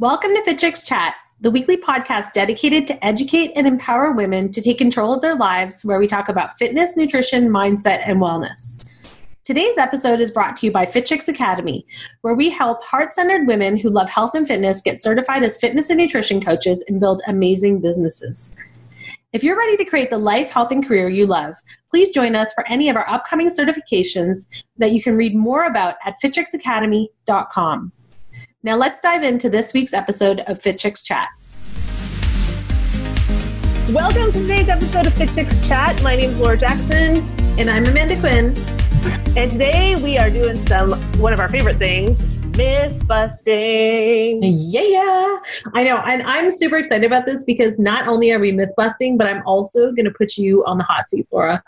Welcome to Fit Chicks Chat, the weekly podcast dedicated to educate and empower women to take control of their lives, where we talk about fitness, nutrition, mindset, and wellness. Today's episode is brought to you by Fit Chicks Academy, where we help heart centered women who love health and fitness get certified as fitness and nutrition coaches and build amazing businesses. If you're ready to create the life, health, and career you love, please join us for any of our upcoming certifications that you can read more about at fitchicksacademy.com. Now let's dive into this week's episode of Fit Chicks Chat. Welcome to today's episode of Fit Chicks Chat. My name is Laura Jackson. And I'm Amanda Quinn. And today we are doing some one of our favorite things, myth busting. Yeah, I know. And I'm super excited about this because not only are we myth busting, but I'm also going to put you on the hot seat, Laura.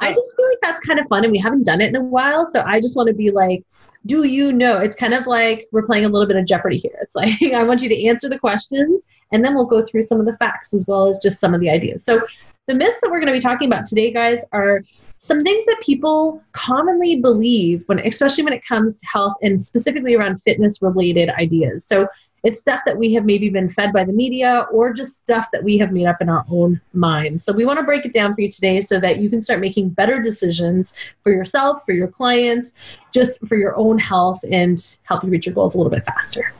I oh. just feel like that's kind of fun and we haven't done it in a while. So I just want to be like, do you know? It's kind of like we're playing a little bit of Jeopardy here. It's like I want you to answer the questions and then we'll go through some of the facts as well as just some of the ideas. So, the myths that we're going to be talking about today, guys, are some things that people commonly believe when especially when it comes to health and specifically around fitness related ideas. So, it's stuff that we have maybe been fed by the media or just stuff that we have made up in our own mind. So we want to break it down for you today so that you can start making better decisions for yourself, for your clients, just for your own health and help you reach your goals a little bit faster.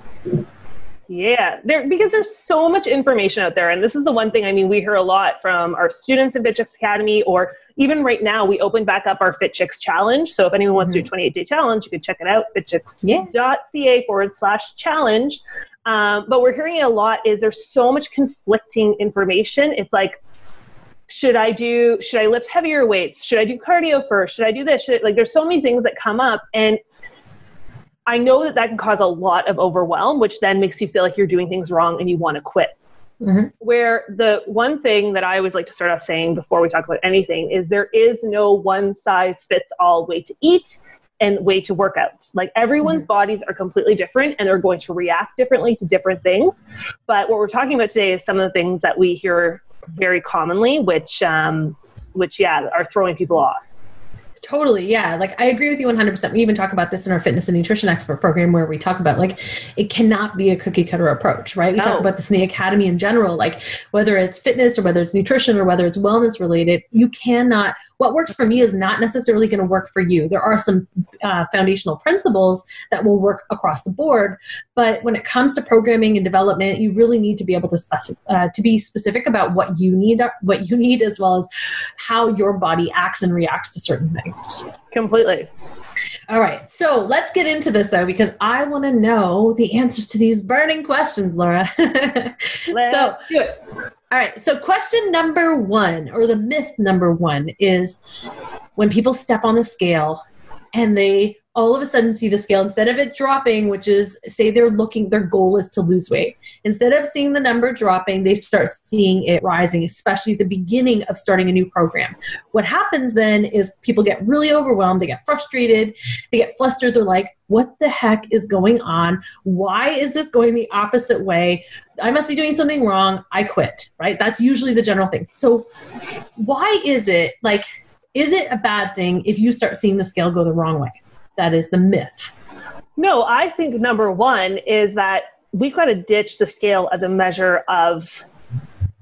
Yeah, there because there's so much information out there, and this is the one thing. I mean, we hear a lot from our students in Fit Chicks Academy, or even right now, we opened back up our Fit Chicks Challenge. So if anyone wants mm-hmm. to do a 28 day challenge, you can check it out fitchicks.ca yeah. forward slash challenge. Um, but we're hearing a lot is there's so much conflicting information. It's like, should I do, should I lift heavier weights? Should I do cardio first? Should I do this? Should, like, there's so many things that come up. And I know that that can cause a lot of overwhelm, which then makes you feel like you're doing things wrong and you want to quit. Mm-hmm. Where the one thing that I always like to start off saying before we talk about anything is there is no one size fits all way to eat and way to work out. Like everyone's mm-hmm. bodies are completely different and they're going to react differently to different things. But what we're talking about today is some of the things that we hear very commonly, which, um, which yeah, are throwing people off. Totally. Yeah. Like I agree with you 100%. We even talk about this in our fitness and nutrition expert program where we talk about like it cannot be a cookie cutter approach, right? We no. talk about this in the academy in general, like whether it's fitness or whether it's nutrition or whether it's wellness related, you cannot, what works for me is not necessarily going to work for you. There are some uh, foundational principles that will work across the board. But when it comes to programming and development, you really need to be able to, speci- uh, to be specific about what you need, what you need, as well as how your body acts and reacts to certain things. Completely. All right. So let's get into this though, because I want to know the answers to these burning questions, Laura. so, do it. All right. So, question number one, or the myth number one, is when people step on the scale and they all of a sudden see the scale. Instead of it dropping which is say they're looking their goal is to lose weight. Instead of seeing the number dropping they start seeing it rising especially at the beginning of starting a new program. What happens then is people get really overwhelmed they get frustrated they get flustered. They're like what the heck is going on? Why is this going the opposite way? I must be doing something wrong. I quit right? That's usually the general thing. So why is it like is it a bad thing if you start seeing the scale go the wrong way that is the myth? No, I think number one is that we've got to ditch the scale as a measure of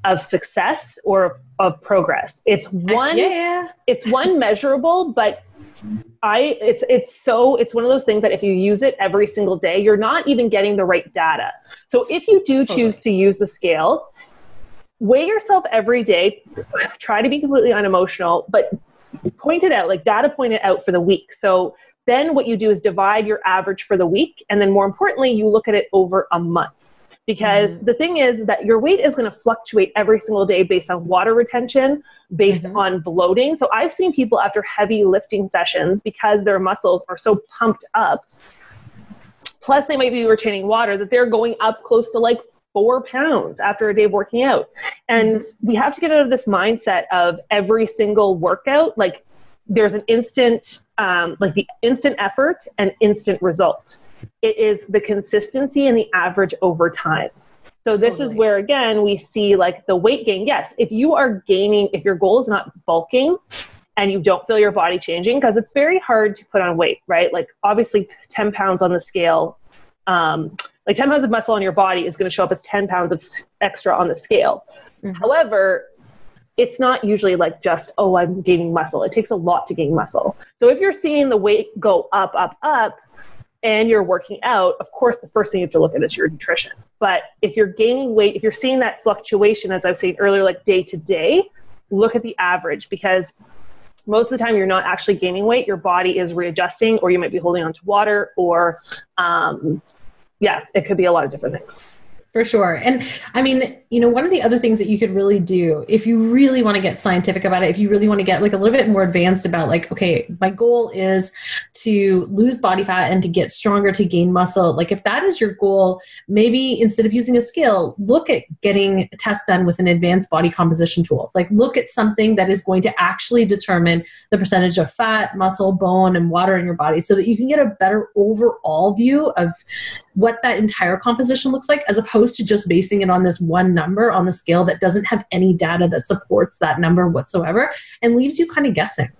of success or of progress. It's uh, one yeah. it's one measurable, but I it's it's so it's one of those things that if you use it every single day, you're not even getting the right data. So if you do choose to use the scale, weigh yourself every day. Try to be completely unemotional, but point it out, like data point it out for the week. So then what you do is divide your average for the week. And then more importantly, you look at it over a month. Because mm-hmm. the thing is that your weight is going to fluctuate every single day based on water retention, based mm-hmm. on bloating. So I've seen people after heavy lifting sessions because their muscles are so pumped up, plus they might be retaining water, that they're going up close to like four pounds after a day of working out. And mm-hmm. we have to get out of this mindset of every single workout, like there's an instant, um, like the instant effort and instant result. It is the consistency and the average over time. So this totally. is where again we see like the weight gain. Yes, if you are gaining, if your goal is not bulking and you don't feel your body changing, because it's very hard to put on weight, right? Like obviously 10 pounds on the scale um, like 10 pounds of muscle on your body is going to show up as 10 pounds of extra on the scale. Mm-hmm. However, it's not usually like just, oh, I'm gaining muscle. It takes a lot to gain muscle. So if you're seeing the weight go up, up, up, and you're working out, of course, the first thing you have to look at is your nutrition. But if you're gaining weight, if you're seeing that fluctuation, as I was saying earlier, like day to day, look at the average because most of the time you're not actually gaining weight. Your body is readjusting, or you might be holding on to water, or um, yeah, it could be a lot of different things. For sure. And I mean, you know, one of the other things that you could really do if you really want to get scientific about it, if you really want to get like a little bit more advanced about like, okay, my goal is to lose body fat and to get stronger to gain muscle. Like if that is your goal, maybe instead of using a scale, look at getting a test done with an advanced body composition tool. Like look at something that is going to actually determine the percentage of fat, muscle, bone, and water in your body so that you can get a better overall view of what that entire composition looks like as opposed to just basing it on this one number on the scale that doesn't have any data that supports that number whatsoever and leaves you kind of guessing.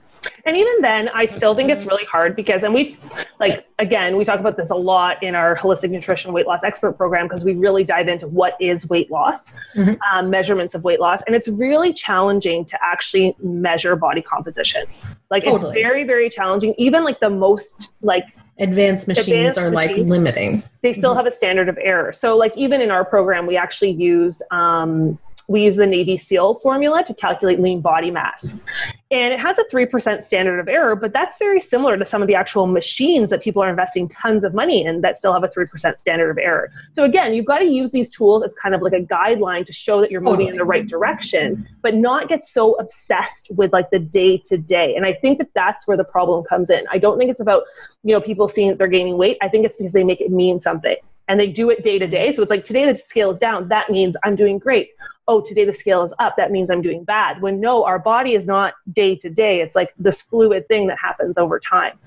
And even then, I still think it's really hard because, and we, like, again, we talk about this a lot in our holistic nutrition weight loss expert program because we really dive into what is weight loss, mm-hmm. um, measurements of weight loss. And it's really challenging to actually measure body composition. Like, totally. it's very, very challenging. Even like the most, like, advanced machines advanced are machines, like limiting. They still mm-hmm. have a standard of error. So like even in our program, we actually use um, we use the Navy SEAL formula to calculate lean body mass. And it has a 3% standard of error, but that's very similar to some of the actual machines that people are investing tons of money in that still have a 3% standard of error. So again, you've got to use these tools as kind of like a guideline to show that you're moving in the right direction, but not get so obsessed with like the day to day. And I think that that's where the problem comes in. I don't think it's about, you know, people seeing that they're gaining weight. I think it's because they make it mean something and they do it day to day. So it's like today the scale is down. That means I'm doing great oh, today the scale is up, that means I'm doing bad. When no, our body is not day to day. It's like this fluid thing that happens over time.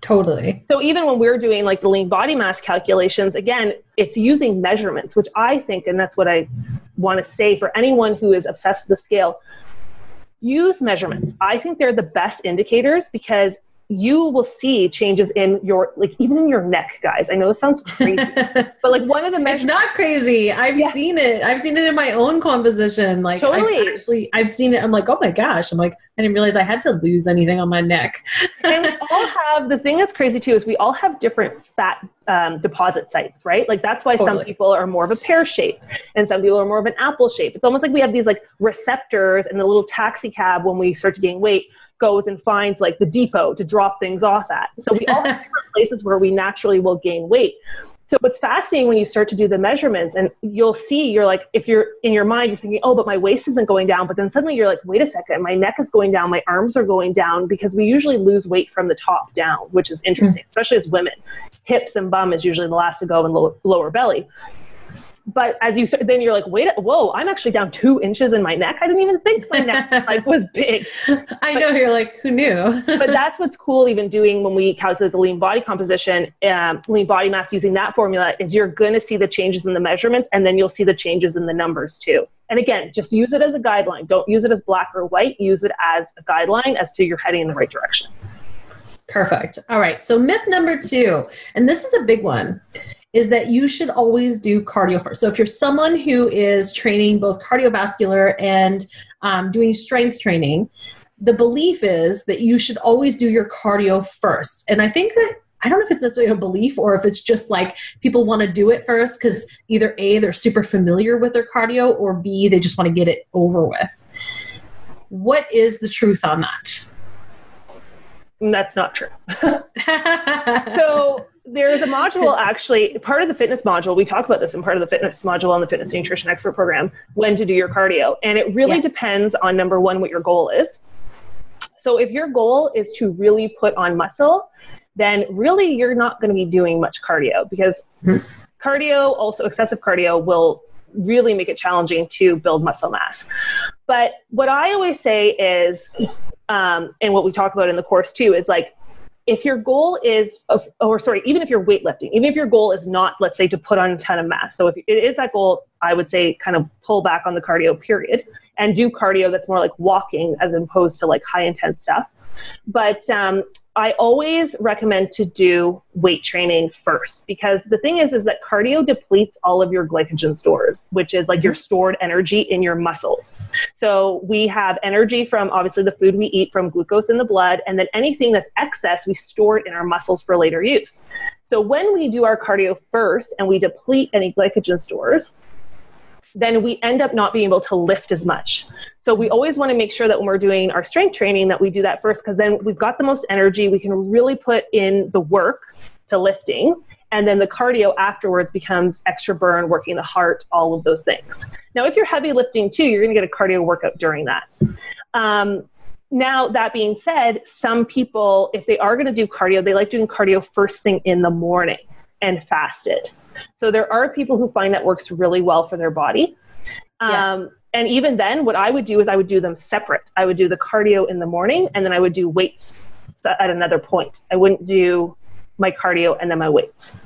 Totally. So even when we're doing like the lean body mass calculations, again, it's using measurements, which I think, and that's what I want to say for anyone who is obsessed with the scale, use measurements. I think they're the best indicators because you will see changes in your like even in your neck guys. I know this sounds crazy but like one of the measures- it's not crazy. I've yeah. seen it. I've seen it in my own composition. Like totally. I've actually i've seen it. I'm like oh my gosh. I'm like i didn't realize i had to lose anything on my neck. And we all have the thing that's crazy too is we all have different fat um, deposit sites right? Like that's why totally. some people are more of a pear shape and some people are more of an apple shape. It's almost like we have these like receptors and the little taxi cab when we start to gain weight goes and finds like the depot to drop things off at. So we all have different places where we naturally will gain weight. So what's fascinating when you start to do the measurements and you'll see you're like if you're in your mind you're thinking oh but my waist isn't going down but then suddenly you're like wait a second my neck is going down my arms are going down because we usually lose weight from the top down which is interesting mm-hmm. especially as women hips and bum is usually the last to go and lower, lower belly but as you then you're like wait whoa i'm actually down two inches in my neck? I didn't even think my neck like was big. I know you're like who knew? But that's what's cool even doing when we calculate the lean body composition um, lean body mass using that formula is you're going to see the changes in the measurements and then you'll see the changes in the numbers too. And again just use it as a guideline. Don't use it as black or white. Use it as a guideline as to you're heading in the right direction. Perfect. All right. So, myth number two, and this is a big one, is that you should always do cardio first. So if you're someone who is training both cardiovascular and um, doing strength training, the belief is that you should always do your cardio first. And I think that I don't know if it's necessarily a belief or if it's just like people want to do it first because either A, they're super familiar with their cardio, or B, they just want to get it over with. What is the truth on that? That's not true. so there's a module actually part of the fitness module we talk about this in part of the fitness module on the fitness nutrition expert program when to do your cardio. And it really yeah. depends on number one what your goal is. So if your goal is to really put on muscle then really you're not going to be doing much cardio because cardio also excessive cardio will really make it challenging to build muscle mass. But what i always say is um, and what we talk about in the course too is like if your goal is, or sorry, even if you're weightlifting, even if your goal is not, let's say, to put on a ton of mass. So if it is that goal, I would say kind of pull back on the cardio period and do cardio that's more like walking as opposed to like high intense stuff. But um, I always recommend to do weight training first because the thing is is that cardio depletes all of your glycogen stores, which is like your mm-hmm. stored energy in your muscles. So we have energy from obviously the food we eat from glucose in the blood and then anything that's excess we store it in our muscles for later use. So when we do our cardio first and we deplete any glycogen stores, then we end up not being able to lift as much. So we always want to make sure that when we're doing our strength training that we do that first because then we've got the most energy, we can really put in the work to lifting and then the cardio afterwards becomes extra burn, working the heart, all of those things. Now, if you're heavy lifting too, you're going to get a cardio workout during that. Um, now, that being said, some people, if they are going to do cardio, they like doing cardio first thing in the morning and fasted. So there are people who find that works really well for their body. Yeah. Um, and even then, what I would do is I would do them separate. I would do the cardio in the morning, and then I would do weights at another point. I wouldn't do my cardio and then my weights.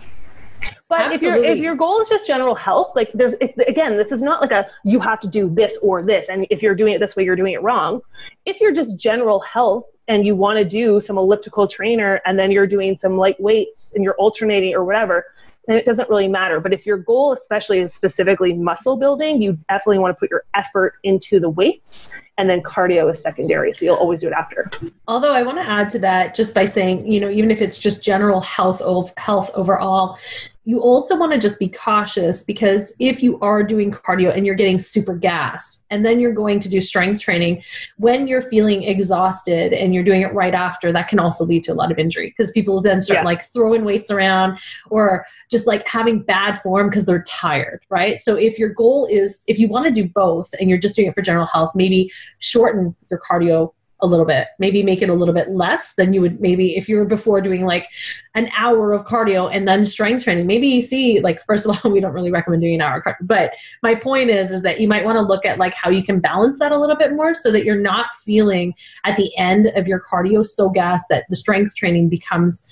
But if your if your goal is just general health, like there's if, again, this is not like a you have to do this or this, and if you're doing it this way, you're doing it wrong. If you're just general health and you want to do some elliptical trainer, and then you're doing some light weights and you're alternating or whatever, then it doesn't really matter. But if your goal, especially is specifically muscle building, you definitely want to put your effort into the weights and then cardio is secondary. So you'll always do it after. Although I want to add to that just by saying, you know, even if it's just general health health overall, you also want to just be cautious because if you are doing cardio and you're getting super gassed and then you're going to do strength training when you're feeling exhausted and you're doing it right after that can also lead to a lot of injury because people then start yeah. like throwing weights around or just like having bad form because they're tired right so if your goal is if you want to do both and you're just doing it for general health maybe shorten your cardio a little bit maybe make it a little bit less than you would maybe if you were before doing like an hour of cardio and then strength training. Maybe you see like first of all we don't really recommend doing an hour cardio but my point is is that you might want to look at like how you can balance that a little bit more so that you're not feeling at the end of your cardio so gassed that the strength training becomes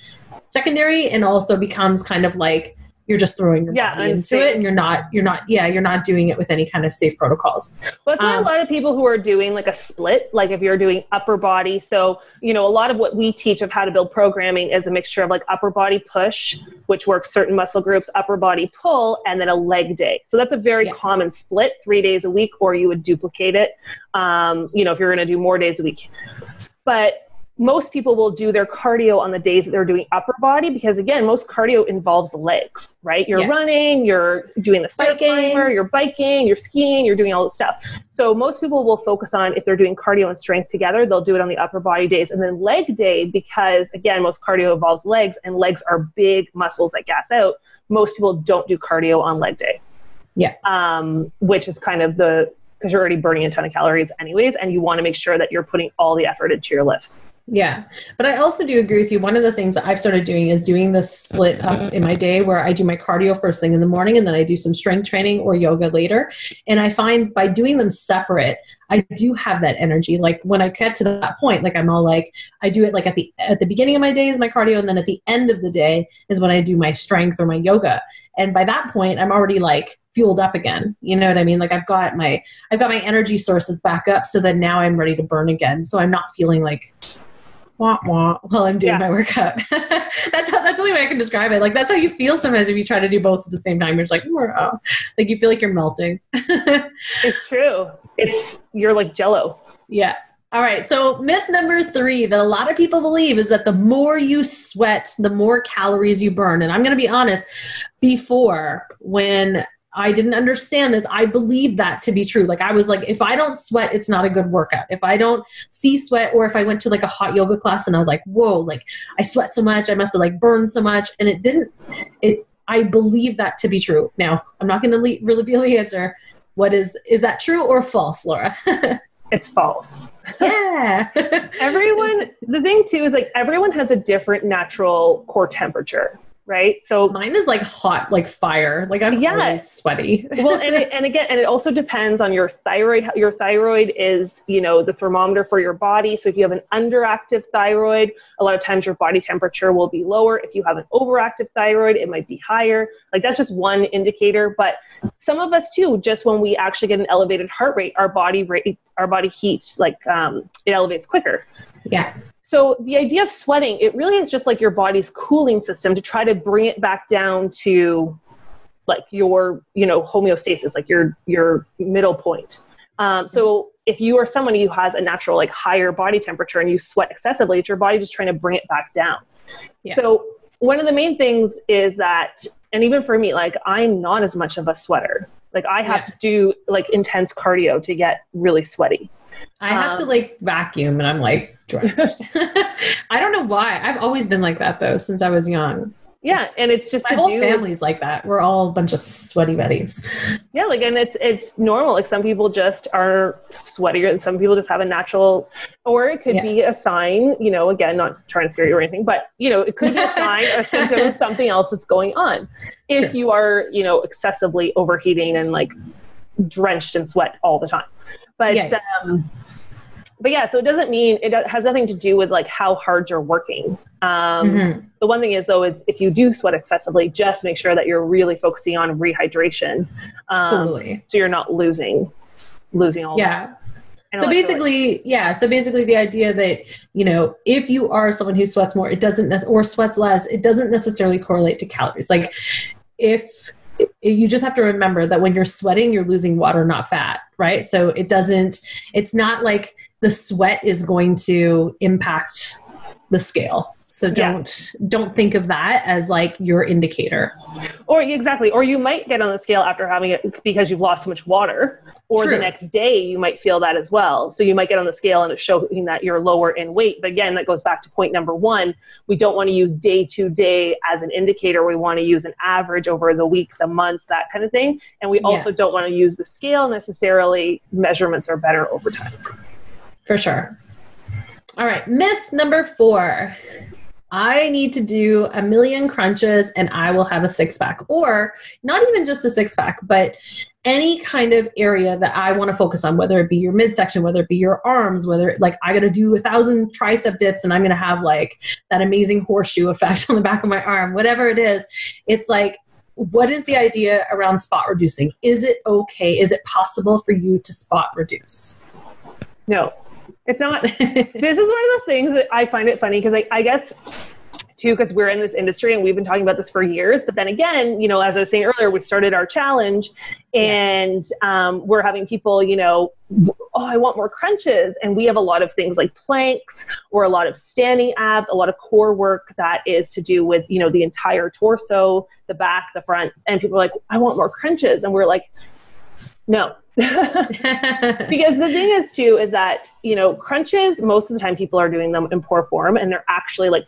secondary and also becomes kind of like you're just throwing your yeah, body into it and you're not you're not yeah you're not doing it with any kind of safe protocols. Well that's why um, a lot of people who are doing like a split like if you're doing upper body so you know a lot of what we teach of how to build programming is a mixture of like upper body push which works certain muscle groups upper body pull and then a leg day. So that's a very yeah. common split three days a week or you would duplicate it um, you know if you're going to do more days a week. But most people will do their cardio on the days that they're doing upper body because again most cardio involves legs right? You're yeah. running you're doing the biking. climber you're biking you're skiing you're doing all this stuff. So most people will focus on if they're doing cardio and strength together they'll do it on the upper body days. And then leg day because again most cardio involves legs and legs are big muscles that gas out most people don't do cardio on leg day. Yeah. Um, which is kind of the because you're already burning a ton of calories anyways and you want to make sure that you're putting all the effort into your lifts yeah. But I also do agree with you. One of the things that I've started doing is doing the split up in my day where I do my cardio first thing in the morning and then I do some strength training or yoga later. And I find by doing them separate, I do have that energy. Like when I get to that point, like I'm all like, I do it like at the at the beginning of my day is my cardio, and then at the end of the day is when I do my strength or my yoga. And by that point, I'm already like fueled up again. You know what I mean? Like I've got my I've got my energy sources back up, so that now I'm ready to burn again. So I'm not feeling like wah wah while I'm doing yeah. my workout. that's how that's the only way I can describe it. Like that's how you feel sometimes if you try to do both at the same time. You're just like, oh. like you feel like you're melting. it's true. It's you're like jello. Yeah. All right. So myth number three that a lot of people believe is that the more you sweat, the more calories you burn. And I'm going to be honest, before when I didn't understand this. I believe that to be true. Like I was like, if I don't sweat, it's not a good workout. If I don't see sweat, or if I went to like a hot yoga class and I was like, whoa, like I sweat so much, I must have like burned so much, and it didn't. It. I believe that to be true. Now I'm not going to le- reveal the answer. What is is that true or false, Laura? it's false. Yeah. everyone. The thing too is like everyone has a different natural core temperature right? So mine is like hot, like fire. Like I'm yeah. really sweaty. well, and it, and again, and it also depends on your thyroid. Your thyroid is, you know, the thermometer for your body. So if you have an underactive thyroid, a lot of times your body temperature will be lower. If you have an overactive thyroid, it might be higher. Like that's just one indicator. But some of us too, just when we actually get an elevated heart rate, our body rate, our body heat, like um, it elevates quicker. Yeah. So the idea of sweating, it really is just like your body's cooling system to try to bring it back down to like your, you know, homeostasis, like your your middle point. Um, so if you are someone who has a natural like higher body temperature and you sweat excessively, it's your body just trying to bring it back down. Yeah. So one of the main things is that, and even for me, like I'm not as much of a sweater. Like I have yeah. to do like intense cardio to get really sweaty. I have um, to like vacuum and I'm like drenched. I don't know why. I've always been like that though since I was young. Yeah, and it's just my whole family's like that. We're all a bunch of sweaty betties. Yeah, like and it's it's normal. Like some people just are sweatier, and some people just have a natural, or it could yeah. be a sign. You know, again, not trying to scare you or anything, but you know, it could be a sign, a symptom of something else that's going on. If sure. you are, you know, excessively overheating and like drenched in sweat all the time, but. Yeah. Um, but yeah, so it doesn't mean it has nothing to do with like how hard you're working. Um, mm-hmm. The one thing is though is if you do sweat excessively, just make sure that you're really focusing on rehydration, um, totally. so you're not losing losing all. Yeah. So basically, yeah. So basically, the idea that you know, if you are someone who sweats more, it doesn't ne- or sweats less, it doesn't necessarily correlate to calories. Like, if you just have to remember that when you're sweating, you're losing water, not fat, right? So it doesn't. It's not like the sweat is going to impact the scale so don't yeah. don't think of that as like your indicator. Or exactly. Or you might get on the scale after having it because you've lost so much water. Or True. the next day you might feel that as well. So you might get on the scale and it's showing that you're lower in weight. But again that goes back to point number one. We don't want to use day to day as an indicator. We want to use an average over the week the month that kind of thing. And we also yeah. don't want to use the scale necessarily. Measurements are better over time. For sure. All right. Myth number four I need to do a million crunches and I will have a six pack. Or not even just a six pack, but any kind of area that I want to focus on, whether it be your midsection, whether it be your arms, whether like I got to do a thousand tricep dips and I'm going to have like that amazing horseshoe effect on the back of my arm, whatever it is. It's like, what is the idea around spot reducing? Is it okay? Is it possible for you to spot reduce? No, it's not. this is one of those things that I find it funny because I, I guess too because we're in this industry and we've been talking about this for years but then again you know as i was saying earlier we started our challenge and um, we're having people you know oh i want more crunches and we have a lot of things like planks or a lot of standing abs a lot of core work that is to do with you know the entire torso the back the front and people are like i want more crunches and we're like no because the thing is too is that you know crunches most of the time people are doing them in poor form and they're actually like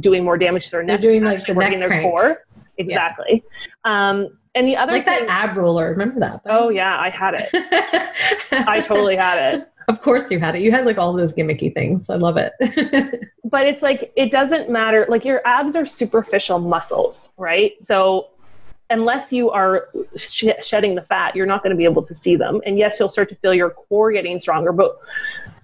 doing more damage to their neck they're doing like the neck their crank. core. Exactly. Yeah. um and the other like thing, that ab roller remember that? Though? oh yeah i had it. I totally had it. Of course you had it. You had like all those gimmicky things. I love it. But it's like it doesn't matter. Like your abs are superficial muscles right? So unless you are sh- shedding the fat, you're not going to be able to see them. And yes, you'll start to feel your core getting stronger, but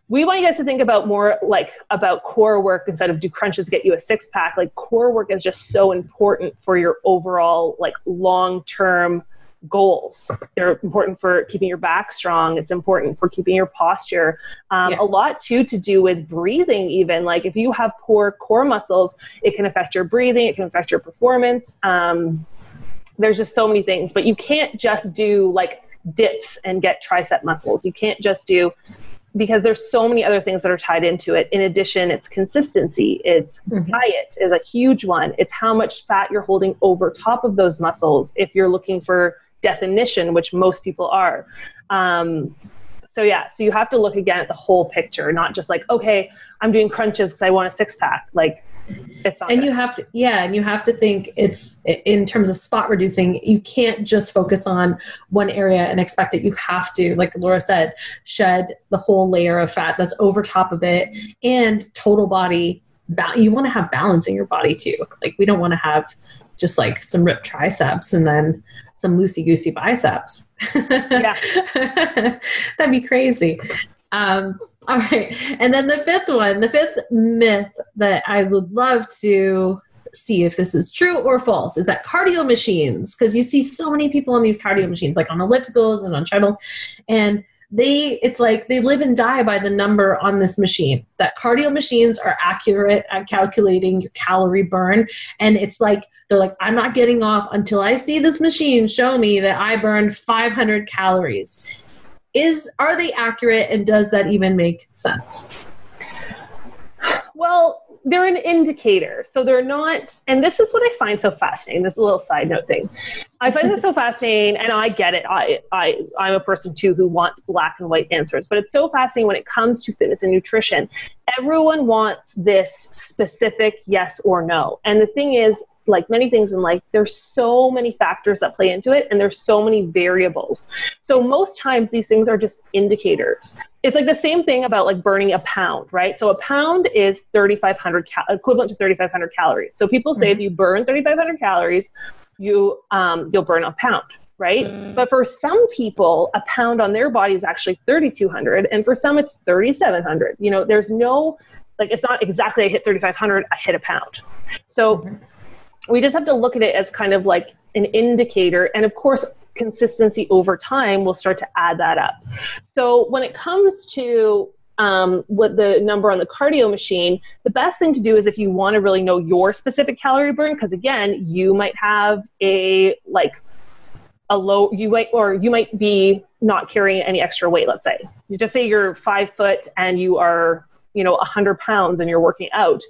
we want you guys to think about more like about core work instead of do crunches get you a six pack. Like core work is just so important for your overall like long term goals. They're important for keeping your back strong. It's important for keeping your posture. Um, yeah. A lot too to do with breathing, even. Like if you have poor core muscles, it can affect your breathing, it can affect your performance. Um, there's just so many things, but you can't just do like dips and get tricep muscles. You can't just do because there's so many other things that are tied into it. In addition, it's consistency, it's mm-hmm. diet is a huge one. It's how much fat you're holding over top of those muscles if you're looking for definition, which most people are. Um, so yeah, so you have to look again at the whole picture, not just like, okay, I'm doing crunches because I want a six pack. Like it's and you have to yeah and you have to think it's in terms of spot reducing you can't just focus on one area and expect it you have to like laura said shed the whole layer of fat that's over top of it and total body you want to have balance in your body too like we don't want to have just like some ripped triceps and then some loosey goosey biceps. Yeah. That'd be crazy. Um, all right. And then the fifth one, the fifth myth that I would love to see if this is true or false is that cardio machines, because you see so many people on these cardio machines, like on ellipticals and on treadmills, and they it's like they live and die by the number on this machine that cardio machines are accurate at calculating your calorie burn and it's like they're like i'm not getting off until i see this machine show me that i burned 500 calories is are they accurate and does that even make sense well they're an indicator. So they're not, and this is what I find so fascinating. This is a little side note thing. I find this so fascinating, and I get it. I, I, I'm a person too who wants black and white answers, but it's so fascinating when it comes to fitness and nutrition. Everyone wants this specific yes or no. And the thing is, like many things in life, there's so many factors that play into it and there's so many variables. So most times these things are just indicators. It's like the same thing about like burning a pound, right? So a pound is 3,500 cal- equivalent to 3,500 calories. So people say mm-hmm. if you burn 3,500 calories, you um, you'll burn a pound, right? But for some people, a pound on their body is actually 3,200, and for some it's 3,700. You know, there's no like it's not exactly I hit 3,500, I hit a pound. So. Mm-hmm we just have to look at it as kind of like an indicator. And of course, consistency over time will start to add that up. So when it comes to um, what the number on the cardio machine, the best thing to do is if you want to really know your specific calorie burn, because again, you might have a like a low you might or you might be not carrying any extra weight let's say you just say you're five foot and you are you know 100 pounds and you're working out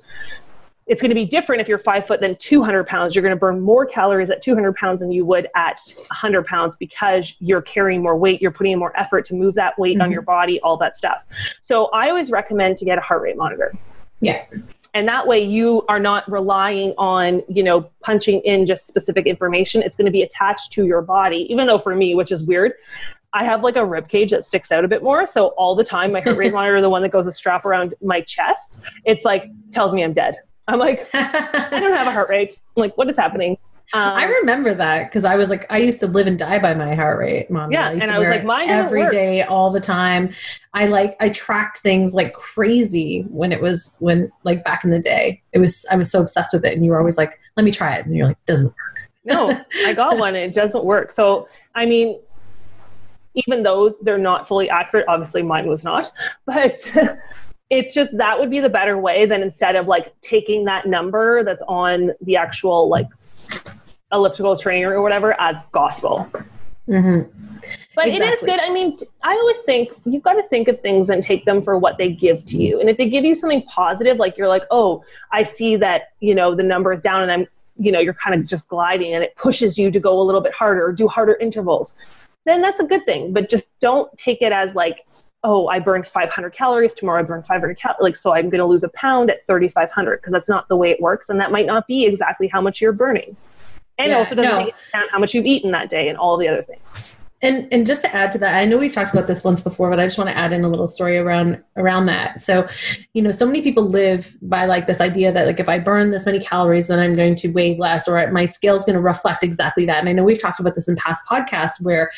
it's going to be different if you're five foot than 200 pounds. You're going to burn more calories at 200 pounds than you would at 100 pounds because you're carrying more weight. You're putting in more effort to move that weight mm-hmm. on your body, all that stuff. So I always recommend to get a heart rate monitor. Yeah. And that way you are not relying on, you know, punching in just specific information. It's going to be attached to your body, even though for me, which is weird, I have like a rib cage that sticks out a bit more. So all the time, my heart rate monitor, the one that goes a strap around my chest, it's like tells me I'm dead. I'm like, I don't have a heart rate. I'm like, what is happening? Um, I remember that because I was like, I used to live and die by my heart rate, mom. Yeah, I and I was like, mine every day, all the time. I like, I tracked things like crazy when it was when like back in the day. It was I was so obsessed with it, and you were always like, let me try it, and you're like, doesn't work. no, I got one, and it doesn't work. So I mean, even those they're not fully accurate. Obviously, mine was not, but it's just that would be the better way than instead of like taking that number that's on the actual like elliptical trainer or whatever as gospel. Mm-hmm. But exactly. it is good. I mean, I always think you've got to think of things and take them for what they give to you. And if they give you something positive, like you're like, oh, I see that, you know, the number is down and I'm, you know, you're kind of just gliding and it pushes you to go a little bit harder or do harder intervals, then that's a good thing. But just don't take it as like, oh, I burned 500 calories. Tomorrow I burned 500 calories. Like, so I'm going to lose a pound at 3,500 because that's not the way it works. And that might not be exactly how much you're burning. And yeah, also doesn't no. take into account how much you've eaten that day and all the other things. And and just to add to that, I know we've talked about this once before, but I just want to add in a little story around around that. So, you know, so many people live by like this idea that like if I burn this many calories, then I'm going to weigh less, or my scale is going to reflect exactly that. And I know we've talked about this in past podcasts where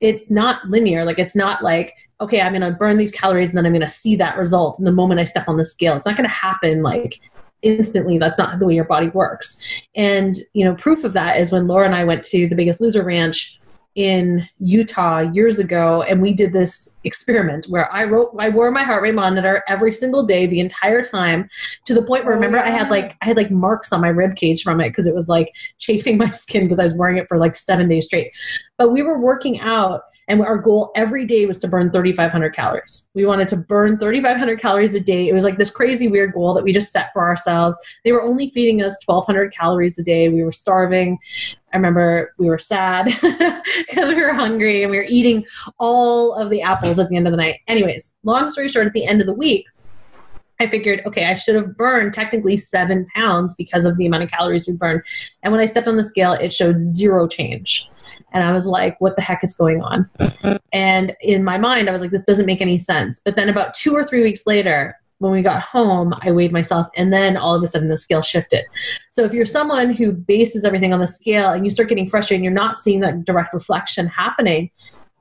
it's not linear. Like it's not like okay, I'm going to burn these calories and then I'm going to see that result in the moment I step on the scale. It's not going to happen like instantly. That's not the way your body works. And, you know, proof of that is when Laura and I went to the Biggest Loser Ranch in Utah years ago, and we did this experiment where I wrote, I wore my heart rate monitor every single day the entire time, to the point where oh, remember I had like I had like marks on my rib cage from it because it was like chafing my skin because I was wearing it for like seven days straight. But we were working out and our goal every day was to burn 3,500 calories. We wanted to burn 3,500 calories a day. It was like this crazy, weird goal that we just set for ourselves. They were only feeding us 1,200 calories a day. We were starving. I remember we were sad because we were hungry and we were eating all of the apples at the end of the night. Anyways, long story short, at the end of the week, I figured, okay, I should have burned technically seven pounds because of the amount of calories we burned. And when I stepped on the scale, it showed zero change. And I was like, what the heck is going on? And in my mind, I was like, this doesn't make any sense. But then about two or three weeks later, when we got home, I weighed myself, and then all of a sudden the scale shifted. So if you're someone who bases everything on the scale and you start getting frustrated and you're not seeing that direct reflection happening,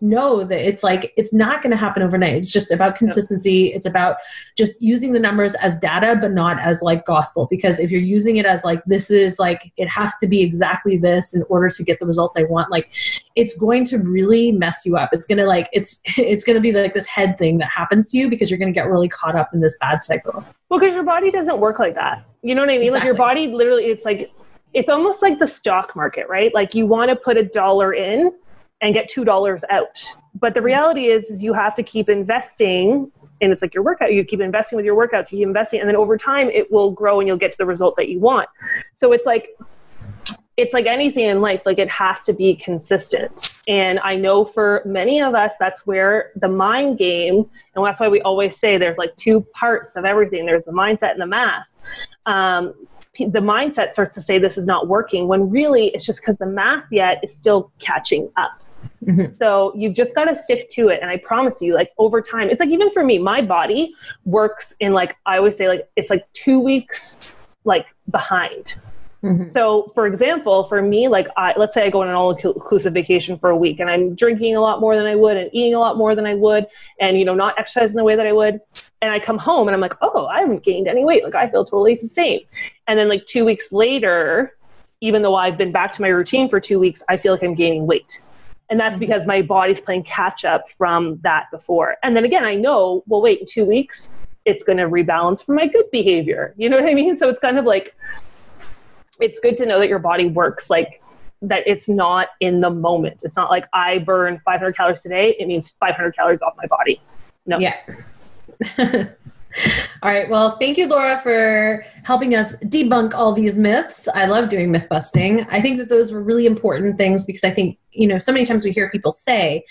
know that it's like it's not going to happen overnight. It's just about consistency. It's about just using the numbers as data but not as like gospel. Because if you're using it as like this is like it has to be exactly this in order to get the results i want like it's going to really mess you up. It's going to like it's it's going to be like this head thing that happens to you because you're going to get really caught up in this bad cycle. Well because your body doesn't work like that. You know what i mean? Exactly. like your body literally it's like it's almost like the stock market right? Like you want to put a dollar in and get two dollars out. But the reality is, is you have to keep investing, and it's like your workout. You keep investing with your workouts. You keep investing, and then over time, it will grow, and you'll get to the result that you want. So it's like it's like anything in life like it has to be consistent and i know for many of us that's where the mind game and that's why we always say there's like two parts of everything there's the mindset and the math um, the mindset starts to say this is not working when really it's just because the math yet is still catching up Mm-hmm. So you've just got to stick to it. And I promise you, like over time, it's like even for me, my body works in like, I always say, like, it's like two weeks like behind. Mm-hmm. So, for example, for me, like, I, let's say I go on an all inclusive vacation for a week and I'm drinking a lot more than I would and eating a lot more than I would and, you know, not exercising the way that I would. And I come home and I'm like, oh, I haven't gained any weight. Like, I feel totally the same. And then, like, two weeks later, even though I've been back to my routine for two weeks, I feel like I'm gaining weight. And that's mm-hmm. because my body's playing catch up from that before. And then again, I know, well, wait, in two weeks, it's going to rebalance for my good behavior. You know what I mean? So it's kind of like, it's good to know that your body works like that it's not in the moment. It's not like I burn 500 calories today. It means 500 calories off my body. No. Yeah. All right. Well, thank you, Laura, for helping us debunk all these myths. I love doing myth busting. I think that those were really important things because I think, you know, so many times we hear people say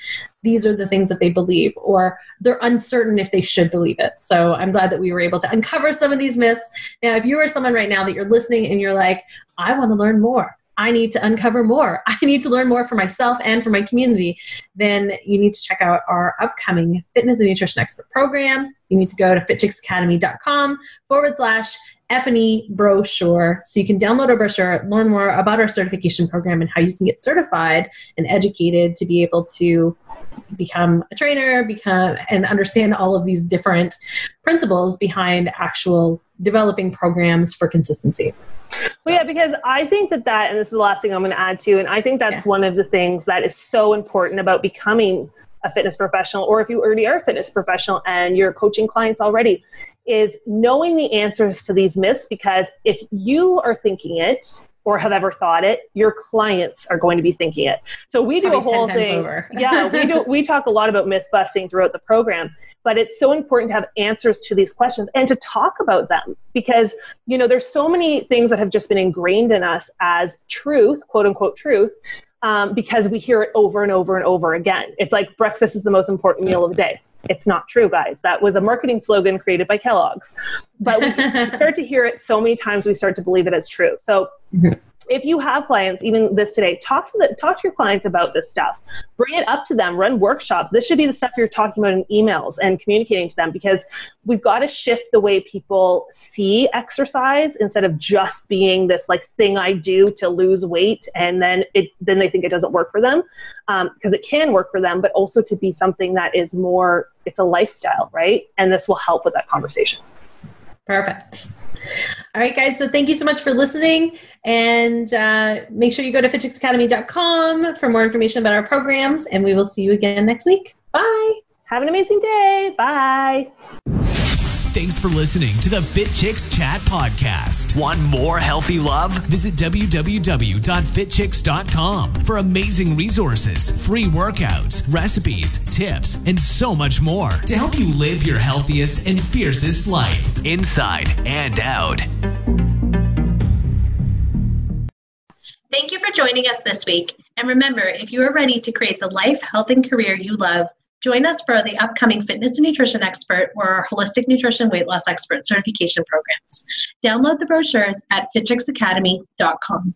these are the things that they believe or they're uncertain if they should believe it. So I'm glad that we were able to uncover some of these myths. Now, if you are someone right now that you're listening and you're like, I want to learn more, I need to uncover more. I need to learn more for myself and for my community. Then you need to check out our upcoming fitness and nutrition expert program. You need to go to fitchicksacademy.com forward slash F&E brochure. So you can download our brochure, learn more about our certification program and how you can get certified and educated to be able to become a trainer, become and understand all of these different principles behind actual developing programs for consistency. Well, yeah, because I think that that, and this is the last thing I'm going to add to, and I think that's yeah. one of the things that is so important about becoming a fitness professional, or if you already are a fitness professional and you're coaching clients already, is knowing the answers to these myths. Because if you are thinking it, or have ever thought it, your clients are going to be thinking it. So we do Probably a whole thing. yeah, we do. We talk a lot about myth busting throughout the program, but it's so important to have answers to these questions and to talk about them because you know there's so many things that have just been ingrained in us as truth, quote unquote truth. Um, because we hear it over and over and over again. It's like breakfast is the most important meal of the day. It's not true, guys. That was a marketing slogan created by Kellogg's. But we start to hear it so many times, we start to believe it as true. So, mm-hmm if you have clients even this today talk to the talk to your clients about this stuff. Bring it up to them run workshops. This should be the stuff you're talking about in emails and communicating to them because we've got to shift the way people see exercise instead of just being this like thing i do to lose weight and then it then they think it doesn't work for them because um, it can work for them but also to be something that is more it's a lifestyle right? And this will help with that conversation. Perfect all right, guys. So thank you so much for listening. And uh, make sure you go to fitchicksacademy.com for more information about our programs. And we will see you again next week. Bye. Have an amazing day. Bye. Thanks for listening to the Fit Chicks Chat podcast. Want more healthy love? Visit www.fitchicks.com for amazing resources, free workouts, recipes, tips, and so much more to help you live your healthiest and fiercest life, inside and out. Thank you for joining us this week. And remember, if you are ready to create the life, health, and career you love, Join us for the upcoming Fitness and Nutrition Expert or our Holistic Nutrition Weight Loss Expert certification programs. Download the brochures at fitchicksacademy.com.